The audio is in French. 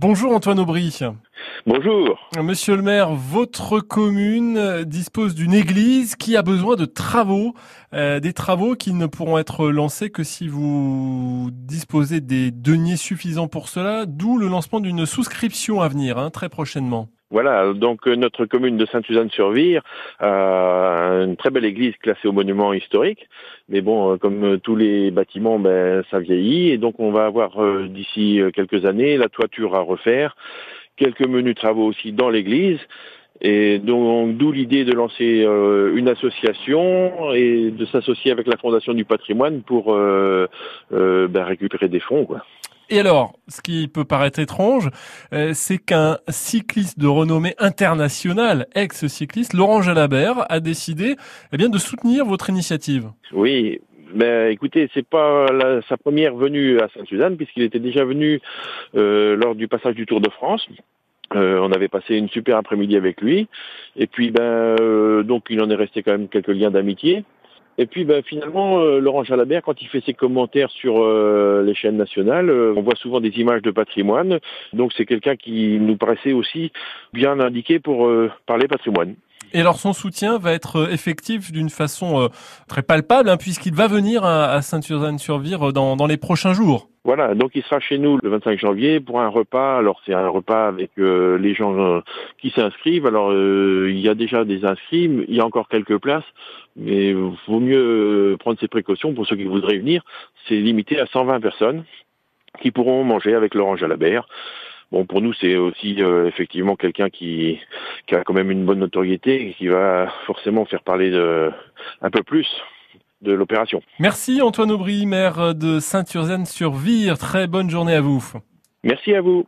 Bonjour Antoine Aubry. Bonjour. Monsieur le maire, votre commune dispose d'une église qui a besoin de travaux, euh, des travaux qui ne pourront être lancés que si vous disposez des deniers suffisants pour cela, d'où le lancement d'une souscription à venir hein, très prochainement. Voilà, donc euh, notre commune de Sainte-Suzanne-sur-Vire a une très belle église classée au monument historique. Mais bon, euh, comme euh, tous les bâtiments, ben, ça vieillit et donc on va avoir d'ici quelques années la toiture à refaire, quelques menus travaux aussi dans l'église. Et donc d'où l'idée de lancer une association et de s'associer avec la Fondation du patrimoine pour ben, récupérer des fonds. Quoi. Et alors, ce qui peut paraître étrange, euh, c'est qu'un cycliste de renommée internationale, ex-cycliste, Laurent Jalabert, a décidé eh bien, de soutenir votre initiative. Oui, mais écoutez, c'est pas sa première venue à Sainte-Suzanne, puisqu'il était déjà venu euh, lors du passage du Tour de France. Euh, on avait passé une super après-midi avec lui, et puis ben donc il en est resté quand même quelques liens d'amitié. Et puis ben, finalement, euh, Laurent Jalabert, quand il fait ses commentaires sur euh, les chaînes nationales, euh, on voit souvent des images de patrimoine. Donc c'est quelqu'un qui nous paraissait aussi bien indiqué pour parler patrimoine. Et alors son soutien va être effectif d'une façon très palpable, hein, puisqu'il va venir à, Sainte-Suzanne-sur-Vire dans, dans les prochains jours. Voilà, donc il sera chez nous le 25 janvier pour un repas. Alors c'est un repas avec les gens qui s'inscrivent. Alors il y a déjà des inscrits, il y a encore quelques places mais vaut mieux euh, prendre ses précautions pour ceux qui voudraient venir. C'est limité à 120 personnes qui pourront manger avec Laurent Jalabert. Bon, pour nous, c'est aussi euh, effectivement quelqu'un qui, qui a quand même une bonne notoriété et qui va forcément faire parler de, un peu plus de l'opération. Merci Antoine Aubry, maire de Saint-Urzaine-sur-Vire. Très bonne journée à vous. Merci à vous.